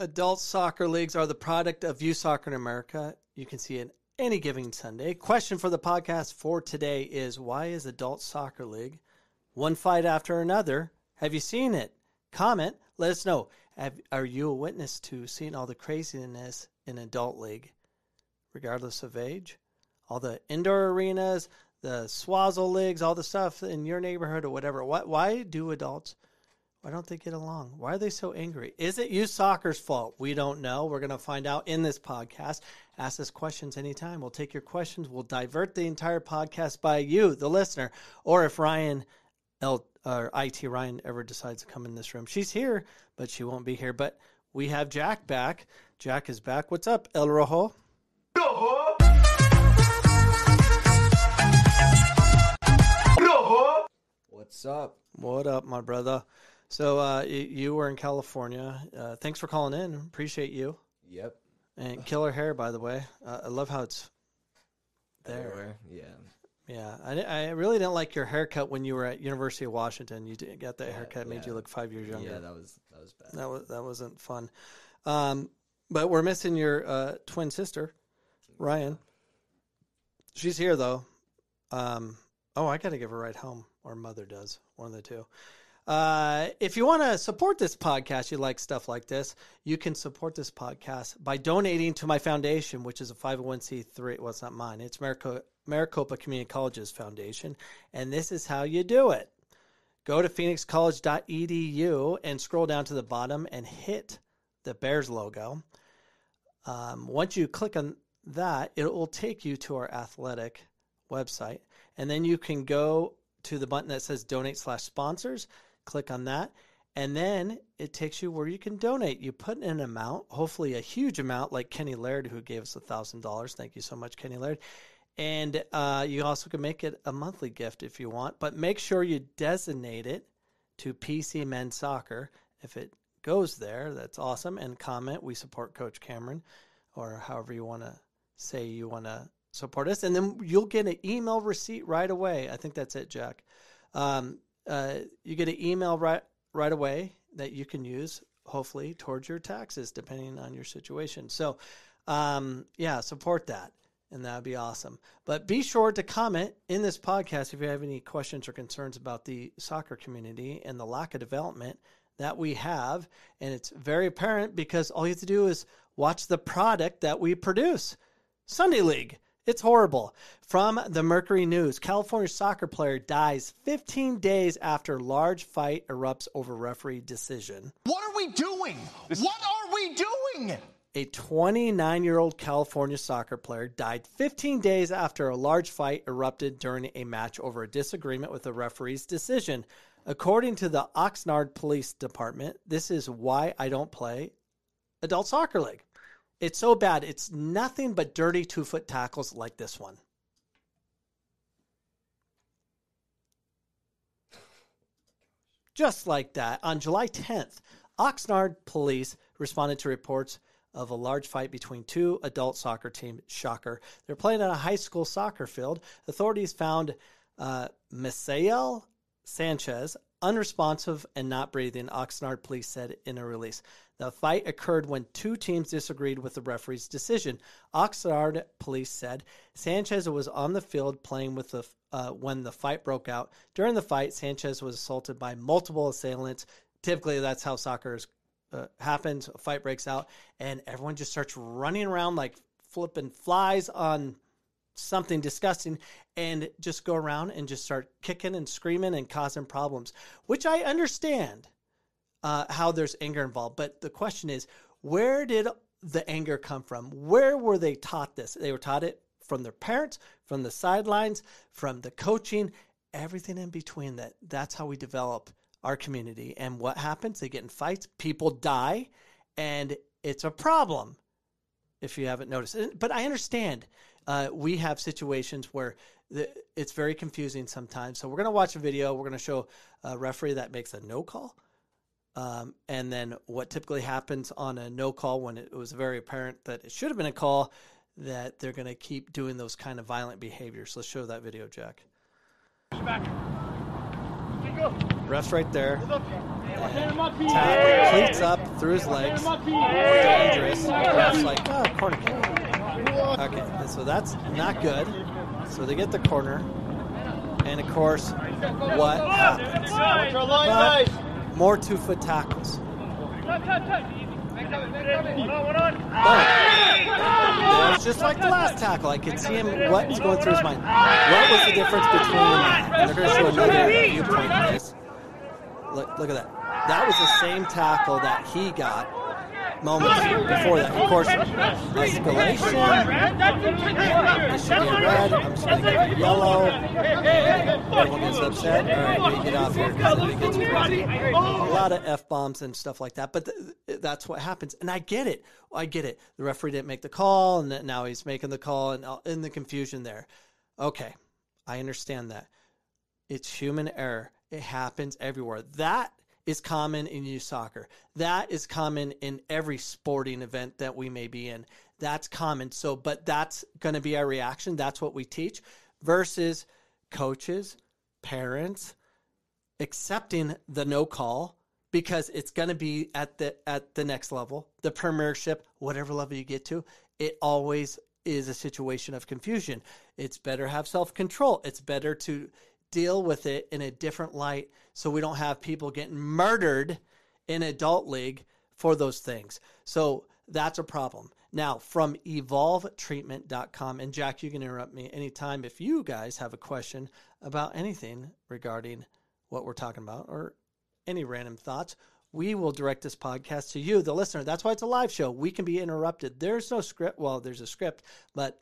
Adult soccer leagues are the product of youth soccer in America. You can see it any given Sunday. Question for the podcast for today is why is adult soccer league one fight after another? Have you seen it? Comment. Let us know. Have, are you a witness to seeing all the craziness in adult league, regardless of age? All the indoor arenas, the swazzle leagues, all the stuff in your neighborhood or whatever. Why, why do adults? Why don't they get along? Why are they so angry? Is it youth soccer's fault? We don't know. We're going to find out in this podcast. Ask us questions anytime. We'll take your questions. We'll divert the entire podcast by you, the listener, or if Ryan L or IT Ryan ever decides to come in this room. She's here, but she won't be here. But we have Jack back. Jack is back. What's up, El Rojo? What's up? What up, my brother? So uh, you were in California. Uh, thanks for calling in. Appreciate you. Yep. And killer hair, by the way. Uh, I love how it's there. Everywhere. Yeah. Yeah, I, I really didn't like your haircut when you were at University of Washington. You did, got that Yeah, haircut, made you look five years younger. Yeah, that was that was bad. That was that wasn't fun. Um, but we're missing your uh, twin sister, Ryan. She's here though. Um, oh, I got to give her a ride home, or mother does, one of the two. Uh, if you want to support this podcast, you like stuff like this, you can support this podcast by donating to my foundation, which is a 501c3. Well, it's not mine. It's Maricopa, Maricopa Community Colleges Foundation. And this is how you do it. Go to phoenixcollege.edu and scroll down to the bottom and hit the Bears logo. Um, once you click on that, it will take you to our athletic website. And then you can go to the button that says donate slash sponsors, click on that. And then it takes you where you can donate. You put in an amount, hopefully a huge amount, like Kenny Laird, who gave us $1,000. Thank you so much, Kenny Laird. And uh, you also can make it a monthly gift if you want, but make sure you designate it to PC Men's Soccer. If it goes there, that's awesome. And comment, we support Coach Cameron, or however you want to say you want to support us. And then you'll get an email receipt right away. I think that's it, Jack. Um, uh, you get an email right right away that you can use, hopefully, towards your taxes, depending on your situation. So, um, yeah, support that and that'd be awesome. But be sure to comment in this podcast if you have any questions or concerns about the soccer community and the lack of development that we have. And it's very apparent because all you have to do is watch the product that we produce Sunday League. It's horrible. From the Mercury News, California soccer player dies 15 days after large fight erupts over referee decision. What are we doing? What are we doing? A 29 year old California soccer player died 15 days after a large fight erupted during a match over a disagreement with the referee's decision. According to the Oxnard Police Department, this is why I don't play adult soccer league. It's so bad. It's nothing but dirty two foot tackles like this one. Just like that, on July 10th, Oxnard police responded to reports of a large fight between two adult soccer teams. Shocker. They're playing on a high school soccer field. Authorities found uh, Misael Sanchez unresponsive and not breathing, Oxnard police said in a release. The fight occurred when two teams disagreed with the referee's decision. Oxnard police said Sanchez was on the field playing with the uh, when the fight broke out. During the fight, Sanchez was assaulted by multiple assailants. Typically, that's how soccer is, uh, happens. A fight breaks out, and everyone just starts running around like flipping flies on something disgusting and just go around and just start kicking and screaming and causing problems, which I understand uh, how there's anger involved. But the question is, where did the anger come from? Where were they taught this? They were taught it from their parents, from the sidelines, from the coaching, everything in between that. That's how we develop our community. And what happens? They get in fights, people die, and it's a problem if you haven't noticed. But I understand uh, we have situations where the, it's very confusing sometimes. So we're going to watch a video. We're going to show a referee that makes a no call. Um, and then what typically happens on a no call when it was very apparent that it should have been a call, that they're going to keep doing those kind of violent behaviors. Let's show that video, Jack. Back. Ref's right there. Tackle, cleats up through his legs. Dangerous. Ref's like, oh, corner kick. Okay, so that's not good. So they get the corner. And of course, what happens? But more two foot tackles. It was just like the last tackle. I could see him, what was going through his mind. What was the difference between, and they're going to show another viewpoint this. Look, look at that. That was the same tackle that he got moments before that. Of course, escalation. This should a red. I'm just going to a yellow. Everyone gets upset. All right, we get off here it gets crazy. A lot of f bombs and stuff like that. But th- that's what happens, and I get it. I get it. The referee didn't make the call, and now he's making the call, and in the confusion there. Okay, I understand that. It's human error. It happens everywhere. That is common in youth soccer. That is common in every sporting event that we may be in. That's common. So, but that's going to be our reaction. That's what we teach versus coaches, parents accepting the no call because it's going to be at the at the next level, the premiership, whatever level you get to. It always is a situation of confusion. It's better have self-control. It's better to deal with it in a different light so we don't have people getting murdered in adult league for those things. So that's a problem. Now, from evolvetreatment.com, and Jack, you can interrupt me anytime if you guys have a question about anything regarding what we're talking about or any random thoughts. We will direct this podcast to you, the listener. That's why it's a live show. We can be interrupted. There's no script. Well, there's a script, but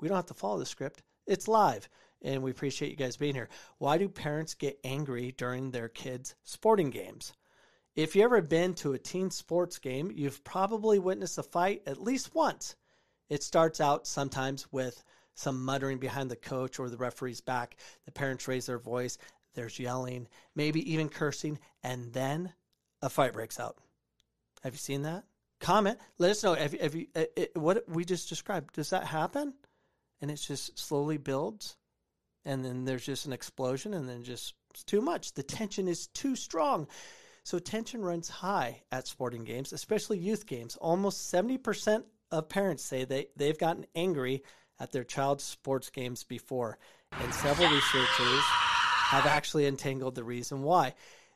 we don't have to follow the script. It's live and we appreciate you guys being here. Why do parents get angry during their kids' sporting games? If you've ever been to a teen sports game, you've probably witnessed a fight at least once. It starts out sometimes with some muttering behind the coach or the referee's back. The parents raise their voice, there's yelling, maybe even cursing, and then a fight breaks out. Have you seen that? Comment. Let us know. Have, have you, uh, it, what we just described, does that happen? And it just slowly builds? And then there's just an explosion and then just it's too much. The tension is too strong. So tension runs high at sporting games especially youth games. Almost 70% of parents say they, they've gotten angry at their child's sports games before and several researchers have actually entangled the reason why.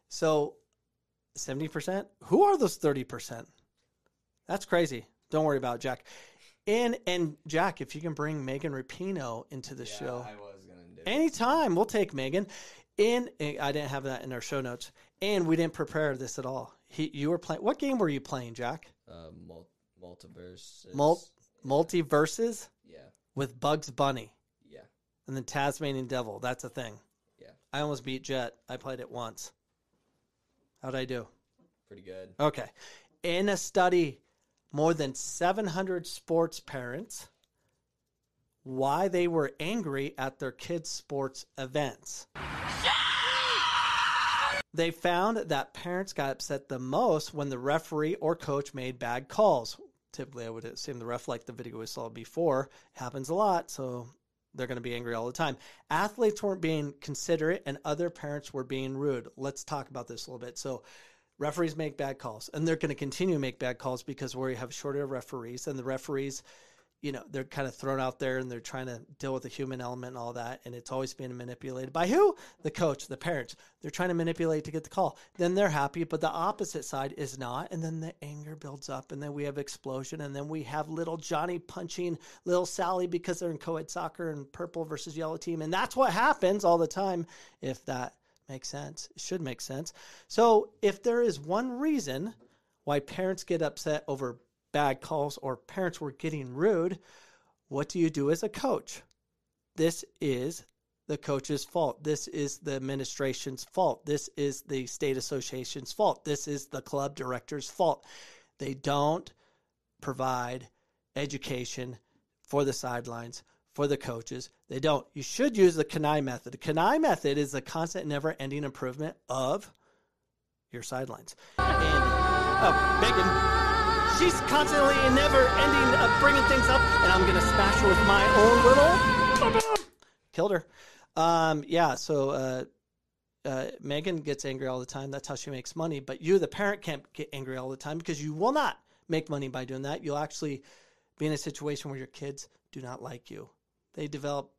So 70% who are those 30% that's crazy. Don't worry about it, jack. And and jack if you can bring megan Rapinoe into the Yeah, show Anytime. We'll take Megan. And I didn't have that in our show notes. And we didn't prepare this at all. He, you were playing. What game were you playing, Jack? Uh, mul- multiverse. is- Mul- MultiVersus Yeah, with Bugs Bunny yeah, and then Tasmanian Devil. That's a thing. yeah. I almost beat Jet. I played it once. How'd I do? Pretty good. Okay. In a study, more than 700 sports parents why they were angry at their kids' sports events. They found that parents got upset the most when the referee or coach made bad calls. Typically, I would assume the ref, like the video we saw before, happens a lot, so they're going to be angry all the time. Athletes weren't being considerate, and other parents were being rude. Let's talk about this a little bit. So, referees make bad calls, and they're going to continue to make bad calls because we have shorter referees, and the referees you know they're kind of thrown out there and they're trying to deal with the human element and all that and it's always being manipulated by who? The coach the parents. They're trying to manipulate to get the call. Then they're happy but the opposite side is not and then the anger builds up and then we have explosion and then we have little johnny punching little sally because they're in co-ed soccer and purple versus yellow team and that's what happens all the time if that makes sense. It should make sense. So if there is one reason why parents get upset over bad calls or parents were getting rude, what do you do as a coach? This is the coach's fault. This is the administration's fault. This is the state association's fault. This is the club director's fault. They don't provide education for the sidelines, for the coaches. They don't. You should use the CANI method. The CANI method is the constant, never ending improvement of your sidelines. And, oh, Megan she's constantly and never ending uh, bringing things up, and I'm gonna smash her with my own little. Killed her. Um, yeah. So uh, uh, Megan gets angry all the time. That's how she makes money. But you, the parent, can't get angry all the time because you will not make money by doing that. You'll actually be in a situation where your kids do not like you. They develop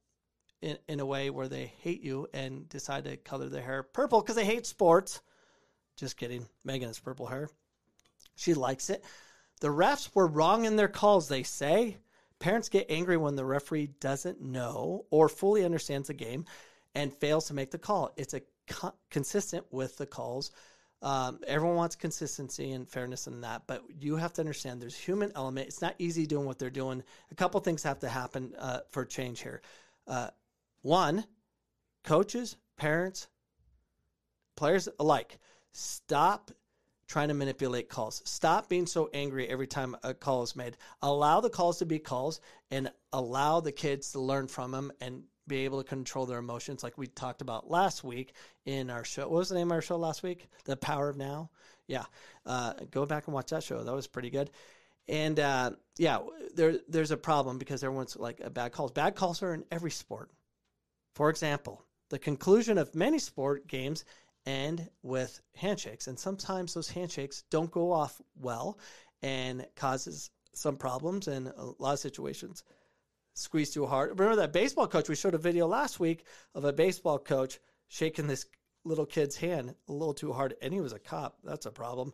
in, in a way where they hate you and decide to color their hair purple because they hate sports. Just kidding. Megan has purple hair. She likes it. The refs were wrong in their calls, they say. Parents get angry when the referee doesn't know or fully understands the game and fails to make the call. It's a co- consistent with the calls. Um, everyone wants consistency and fairness in that, but you have to understand there's human element. It's not easy doing what they're doing. A couple things have to happen uh, for change here. Uh, one, coaches, parents, players alike, stop trying to manipulate calls. Stop being so angry every time a call is made. Allow the calls to be calls and allow the kids to learn from them and be able to control their emotions like we talked about last week in our show. What was the name of our show last week? The Power of Now. Yeah. Uh, go back and watch that show. That was pretty good. And uh, yeah, there there's a problem because everyone's like uh, bad calls. Bad calls are in every sport. For example, the conclusion of many sport games end with handshakes, and sometimes those handshakes don't go off well and causes some problems in a lot of situations squeeze too hard. Remember that baseball coach? We showed a video last week of a baseball coach shaking this little kid's hand a little too hard, and he was a cop. That's a problem.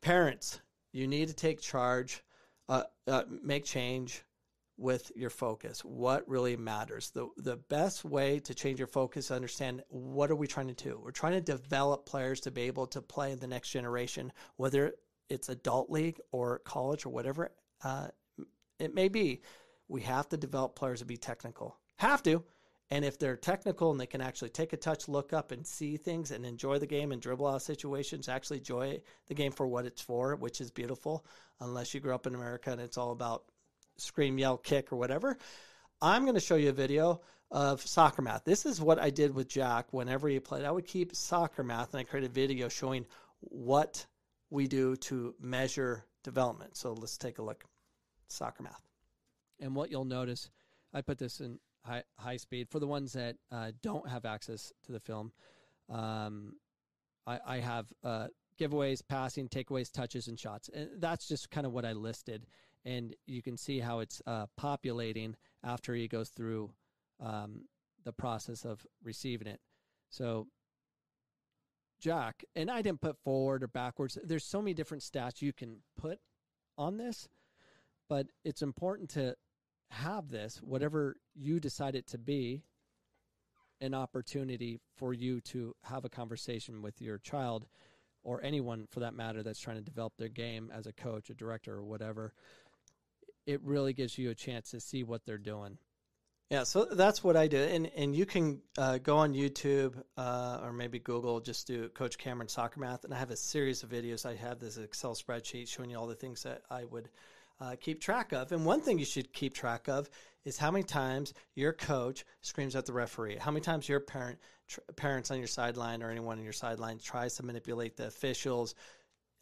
Parents, you need to take charge, uh, uh, make change with your focus. What really matters? The the best way to change your focus, understand what are we trying to do? We're trying to develop players to be able to play in the next generation, whether it's adult league or college or whatever uh, it may be we have to develop players to be technical. Have to. And if they're technical and they can actually take a touch, look up, and see things and enjoy the game and dribble out situations, actually enjoy the game for what it's for, which is beautiful, unless you grew up in America and it's all about scream, yell, kick, or whatever. I'm going to show you a video of soccer math. This is what I did with Jack whenever he played. I would keep soccer math and I created a video showing what we do to measure development. So let's take a look. Soccer math. And what you'll notice, I put this in high, high speed for the ones that uh, don't have access to the film. Um, I, I, have uh, giveaways, passing, takeaways, touches, and shots. And that's just kind of what I listed. And you can see how it's uh, populating after he goes through um, the process of receiving it. So, Jack, and I didn't put forward or backwards. There's so many different stats you can put on this, but it's important to have this, whatever you decide it to be, an opportunity for you to have a conversation with your child or anyone for that matter that's trying to develop their game as a coach, a director, or whatever. It really gives you a chance to see what they're doing. Yeah, so that's what I did, and and you can uh, go on YouTube uh, or maybe Google, just do Coach Cameron Soccer Math, and I have a series of videos. I have this Excel spreadsheet showing you all the things that I would uh, keep track of. And one thing you should keep track of is how many times your coach screams at the referee, how many times your parent, tr- parents on your sideline or anyone on your sideline tries to manipulate the officials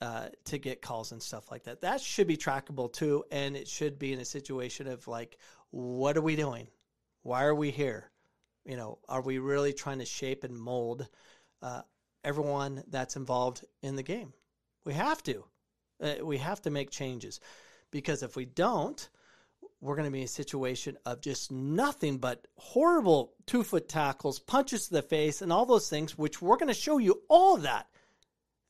uh, to get calls and stuff like that. That should be trackable too, and it should be in a situation of like, what are we doing? Why are we here? You know, are we really trying to shape and mold uh, everyone that's involved in the game? We have to. Uh, we have to make changes. Because if we don't, we're going to be in a situation of just nothing but horrible two foot tackles, punches to the face, and all those things, which we're going to show you all of that.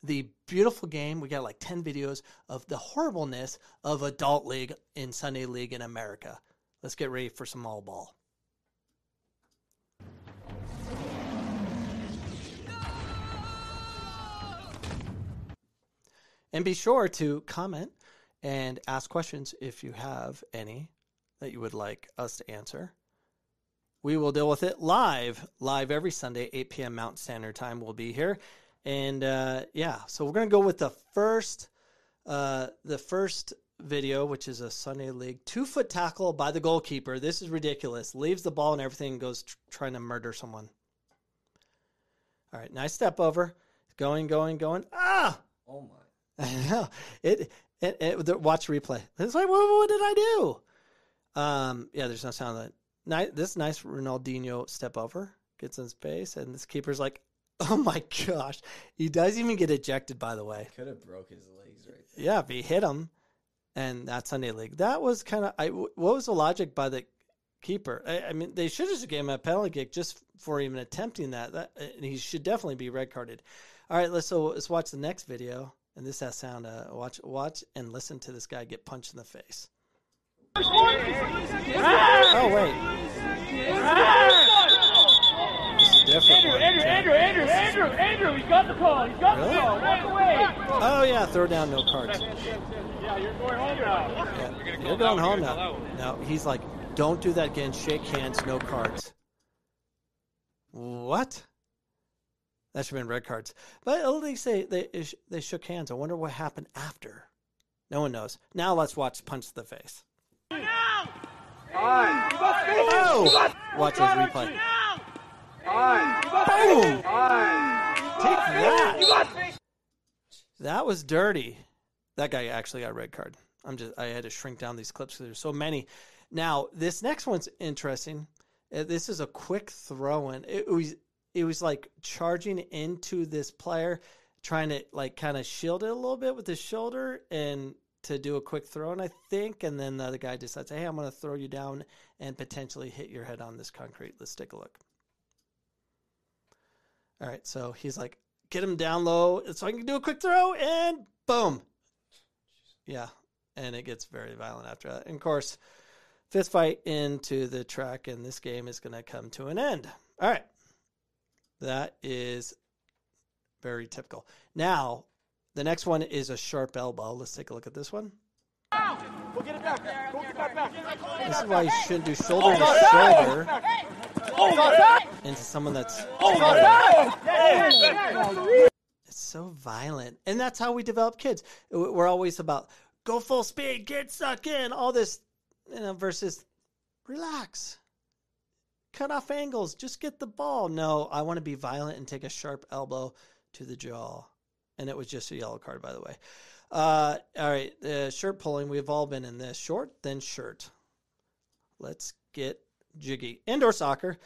The beautiful game, we got like 10 videos of the horribleness of adult league in Sunday League in America. Let's get ready for some all ball. And be sure to comment and ask questions if you have any that you would like us to answer. We will deal with it live, live every Sunday, 8 p.m. Mountain Standard Time. We'll be here, and uh, yeah, so we're gonna go with the first, uh, the first video, which is a Sunday League two foot tackle by the goalkeeper. This is ridiculous. Leaves the ball and everything, and goes tr- trying to murder someone. All right, nice step over, going, going, going. Ah! Oh my! I know it. It, it, the, watch replay. It's like, what, what did I do? Um, yeah, there's no sound of that. Nice, this nice Ronaldinho step over gets in space, and this keeper's like, Oh my gosh. He does even get ejected, by the way. Could have broke his legs right there. Yeah, if he hit him, and that Sunday league, that was kind of. I what was the logic by the keeper? I, I mean, they should have just gave him a penalty kick just for even attempting that. That and he should definitely be red carded. All right, let's so let's watch the next video, and this has sound. Uh, watch, watch, and listen to this guy get punched in the face. Oh wait, this is different. one. Andrew, Andrew, Andrew, Andrew, Andrew, he's got the call. He's got Really? the call. Walk away. Oh yeah, throw down, no cards. Yeah, you're going home now. Yeah, You're going home now. No, he's like, don't do that again. Shake hands, no cards. What? That should have been red cards. But at least they, they, they shook hands. I wonder what happened after. No one knows. Now let's watch Punch to the Face. Oh! Watch his replay. Boom! Take that! That was dirty. That guy actually got a red card. I'm just I had to shrink down these clips because there's so many. Now this next one's interesting. Uh, This is a quick throw in. It was it was like charging into this player, trying to like kind of shield it a little bit with his shoulder and to do a quick throw. And I think, and then the other guy decides, hey, I'm going to throw you down and potentially hit your head on this concrete. Let's take a look. All right, so he's like, get him down low so I can do a quick throw, and boom. Yeah, and it gets very violent after that. And of course, fist fight into the track, and this game is going to come to an end. All right, that is very typical. Now, the next one is a sharp elbow. Let's take a look at this one. This is why you shouldn't do shoulder to shoulder into someone that's. Oh my God! It's so violent, and that's how we develop kids. We're always about go full speed, get stuck in, all this, you know, versus relax, cut off angles, just get the ball. No, I want to be violent and take a sharp elbow to the jaw, and it was just a yellow card, by the way. Uh, all right, uh, shirt pulling. We've all been in this. Short, then shirt. Let's get jiggy. Indoor soccer.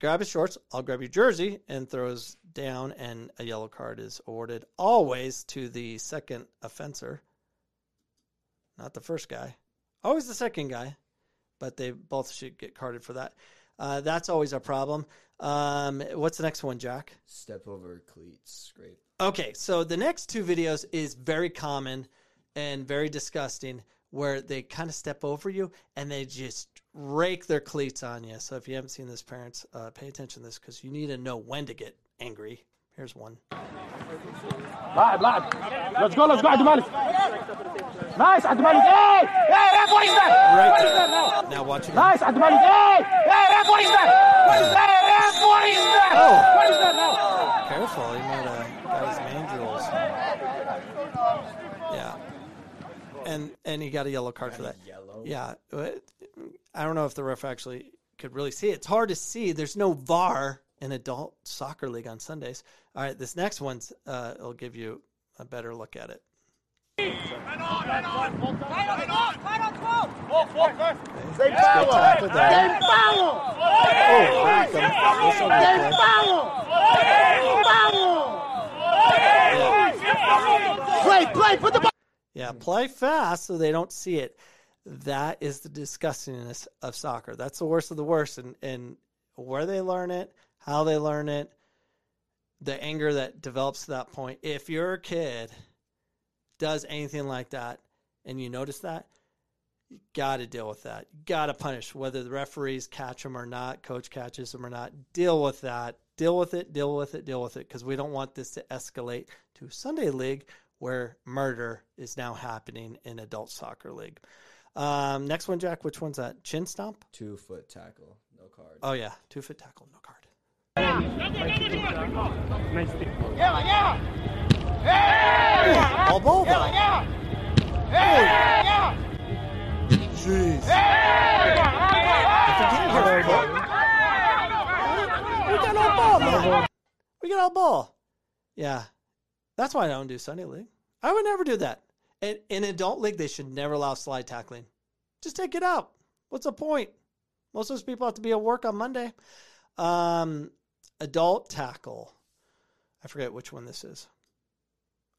Grab his shorts. I'll grab your jersey and throws down, and a yellow card is awarded always to the second offender, not the first guy. Always the second guy, but they both should get carded for that. Uh, that's always a problem. Um, what's the next one, Jack? Step over cleats. Great. Okay, so the next two videos is very common and very disgusting where they kind of step over you and they just rake their cleats on you. So if you haven't seen this, parents, uh, pay attention to this because you need to know when to get angry. Here's one. لاعب لاعب ليتس جو ليتس جو عبد الملك نايس عبد الملك ايه ايه ريف وات از ذات Right there. Now watch it. نايس عبد الملك ايه ايه ريف وات از ذات ايه ريف وات از ذات Oh. وات از ذات ناو Careful, he might And and he got a yellow card for that. Yellow. Yeah, I don't know if the ref actually could really see it. It's hard to see. There's no VAR in adult soccer league on Sundays. All right, this next one's uh, will give you a better look at it. Game Good tackle there. Game foul! There you go. This will be Game good. foul! Foul! Play, play, put the ball. Yeah, hmm. play fast so they don't see it. That is the disgustingness of soccer. That's the worst of the worst, and and where they learn it, how they learn it, the anger that develops to that point. If your kid does anything like that, and you notice that, you got to deal with that. You got to punish whether the referees catch them or not, coach catches them or not. Deal with that. Deal with it. Deal with it. Deal with it. Because we don't want this to escalate to Sunday league where murder is now happening in adult soccer league. Um, next one, Jack. Which one's that? Chin stomp? Two foot tackle. No card. Oh yeah, two foot tackle, no card. All ball though. Jeez. If we get hit ball, we got all ball, man. We got all ball. Yeah, that's why I don't do Sunday league. I would never do that. And in adult league, they should never allow slide tackling. Just take it out. What's the point? Most of those people have to be at work on Monday. Um, adult tackle. I forget which one this is.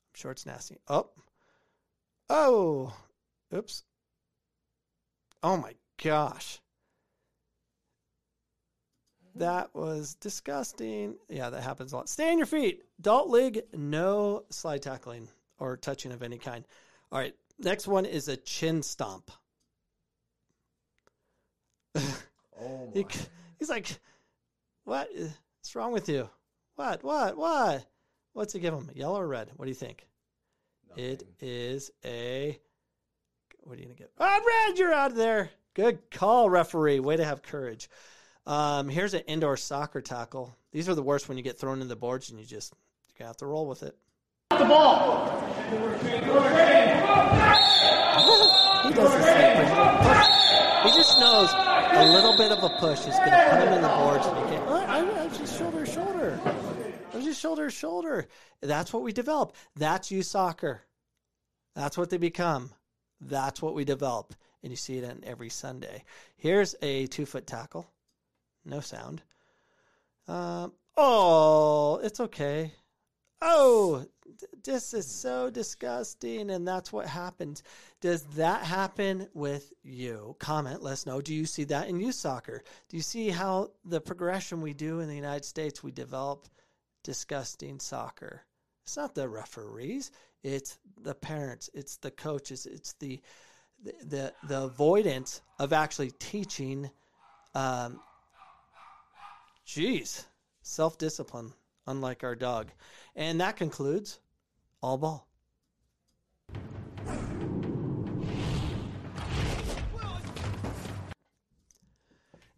I'm sure it's nasty. Oh. Oh. Oops. Oh my gosh. That was disgusting. Yeah, that happens a lot. Stay on your feet. Adult league, no slide tackling or touching of any kind. All right. Next one is a chin stomp. Oh He, he's like, "What? What's wrong with you? What? What? What? What's he give him? Yellow or red? What do you think? It Nothing. is a. What are you gonna get? Oh, red! You're out of there. Good call, referee. Way to have courage. Um, here's an indoor soccer tackle. These are the worst when you get thrown in the boards and you just you gonna have to roll with it. The ball. He does the same thing. He just knows a little bit of a push is going to put him in the boards, and he can't. "Oh, I, I was just shoulder to shoulder. I was just shoulder to shoulder. That's what we develop. That's youth soccer. That's what they become. That's what we develop, and you see it on every Sunday. Here's a two foot tackle, no sound. Um, oh, it's okay. Oh, this is so disgusting, and that's what happens. Does that happen with you? Comment, let us know. Do you see that in youth soccer? Do you see how the progression we do in the United States, we develop disgusting soccer? It's not the referees, it's the parents, it's the coaches, it's the the the, the avoidance of actually teaching um geez, self discipline, unlike our dog. And that concludes all ball.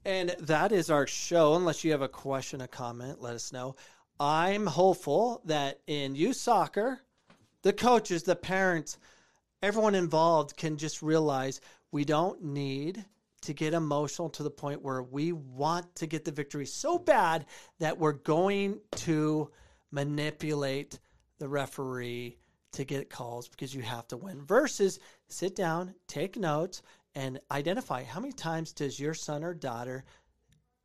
And that is our show. Unless you have a question, a comment, let us know. I'm hopeful that in youth soccer, the coaches, the parents, everyone involved can just realize we don't need to get emotional to the point where we want to get the victory so bad that we're going to manipulate the referee to get calls because you have to win. Versus sit down take notes and identify how many times does your son or daughter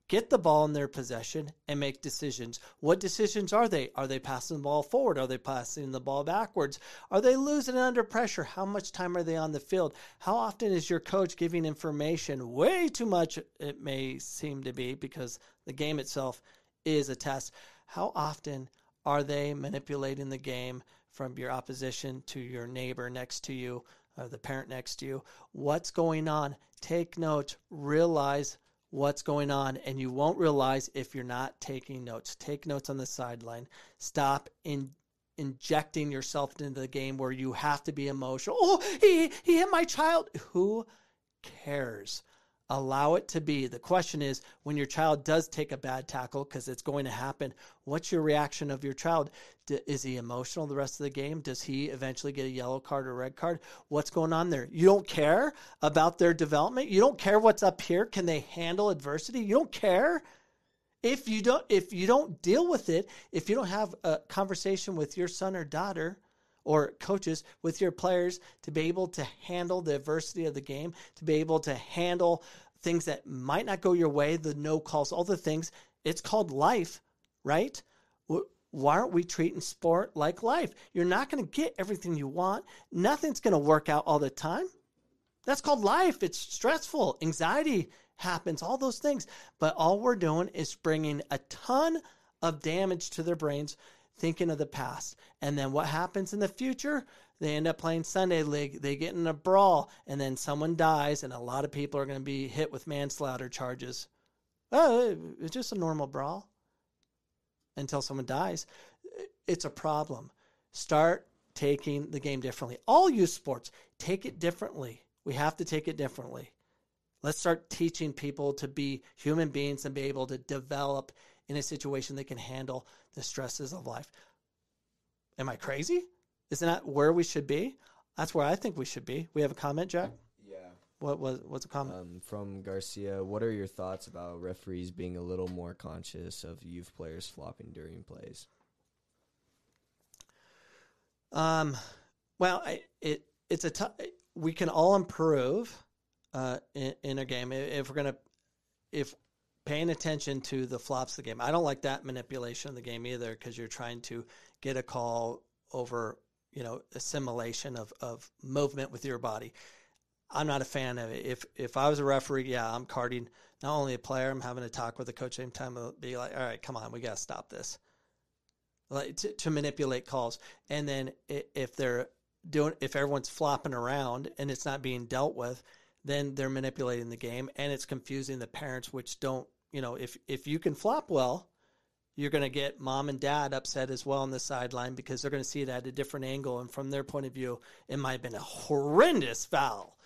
get the ball in their possession and make decisions. What decisions are they? Are they passing the ball forward? Are they passing the ball backwards? Are they losing under pressure? How much time are they on the field? How often is your coach giving information? Way too much, it may seem to be, because the game itself is a test. How often are they manipulating the game from your opposition to your neighbor next to you? Or the parent next to you, what's going on? Take notes, realize what's going on and you won't realize if you're not taking notes. Take notes on the sideline. Stop in injecting yourself into the game where you have to be emotional. Oh he he hit my child. Who cares allow it to be. The question is when your child does take a bad tackle because it's going to happen what's your reaction of your child? D- is he emotional the rest of the game? Does he eventually get a yellow card or red card? What's going on there? You don't care about their development? You don't care what's up here? Can they handle adversity? You don't care? If you don't if you don't deal with it if you don't have a conversation with your son or daughter or coaches with your players to be able to handle the adversity of the game, to be able to handle things that might not go your way, the no calls, all the things. It's called life, right? Why aren't we treating sport like life? You're not going to get everything you want. Nothing's going to work out all the time. That's called life. It's stressful. Anxiety happens, all those things. But all we're doing is bringing a ton of damage to their brains thinking of the past. And then what happens in the future? They end up playing Sunday League. They get in a brawl, and then someone dies, and a lot of people are going to be hit with manslaughter charges. Oh, it's just a normal brawl until someone dies. It's a problem. Start taking the game differently. All youth sports, take it differently. We have to take it differently. Let's start teaching people to be human beings and be able to develop in a situation they can handle the stresses of life. Am I crazy? Isn't that where we should be? That's where I think we should be. We have a comment, Jack. Yeah. What was what's a comment? Um, from Garcia, what are your thoughts about referees being a little more conscious of youth players flopping during plays? Um, well, I, it it's a. We can all improve uh, in, in a game if we're gonna if paying attention to the flops of the game. I don't like that manipulation of the game either because you're trying to get a call over, you know, assimilation of, of movement with your body. I'm not a fan of it. If if I was a referee, yeah, I'm carding not only a player, I'm having a talk with the coach same time. I'll be like, all right, come on, we got to stop this. Like to, to manipulate calls, and then if they're doing, if everyone's flopping around and it's not being dealt with, then they're manipulating the game and it's confusing the parents, which don't, you know, if if you can flop well, you're going to get mom and dad upset as well on the sideline because they're going to see it at a different angle, and from their point of view, it might have been a horrendous foul.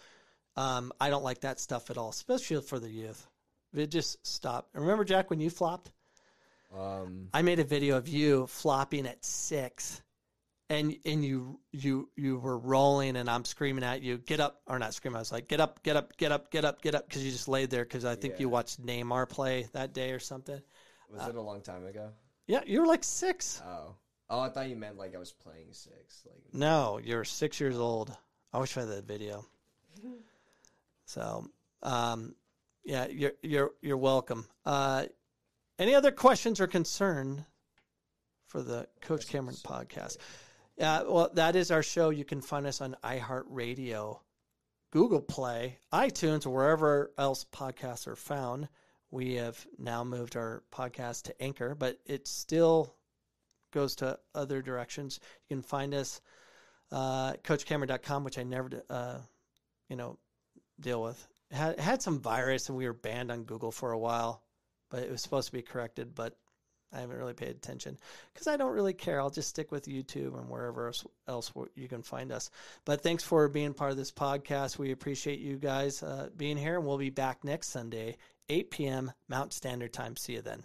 Um, I don't like that stuff at all, especially for the youth. It just stop. Remember, Jack, when you flopped? Um, I made a video of you flopping at six, and and you you you were rolling, and I'm screaming at you, get up, or not screaming. I was like, get up, get up, get up, get up, get up, because you just laid there. Because I think you watched Neymar play that day or something. was it a long time ago? Yeah, you were like six. Oh, oh, I thought you meant like I was playing six. Like No, you're six years old. I wish I had that video. So, um, yeah, you're you're you're welcome. Uh, any other questions or concern for the Coach Cameron podcast? Yeah, well, that is our show. You can find us on iHeartRadio, Google Play, iTunes, wherever else podcasts are found. We have now moved our podcast to Anchor, but it still goes to other directions. You can find us uh, coachcameron.com, which I never, uh, you know, deal with. Had, had some virus and we were banned on Google for a while, but it was supposed to be corrected, but I haven't really paid attention because I don't really care. I'll just stick with YouTube and wherever else, you can find us. But thanks for being part of this podcast. We appreciate you guys uh, being here, and we'll be back next Sunday, 8 p.m. Mountain Standard Time. See you then.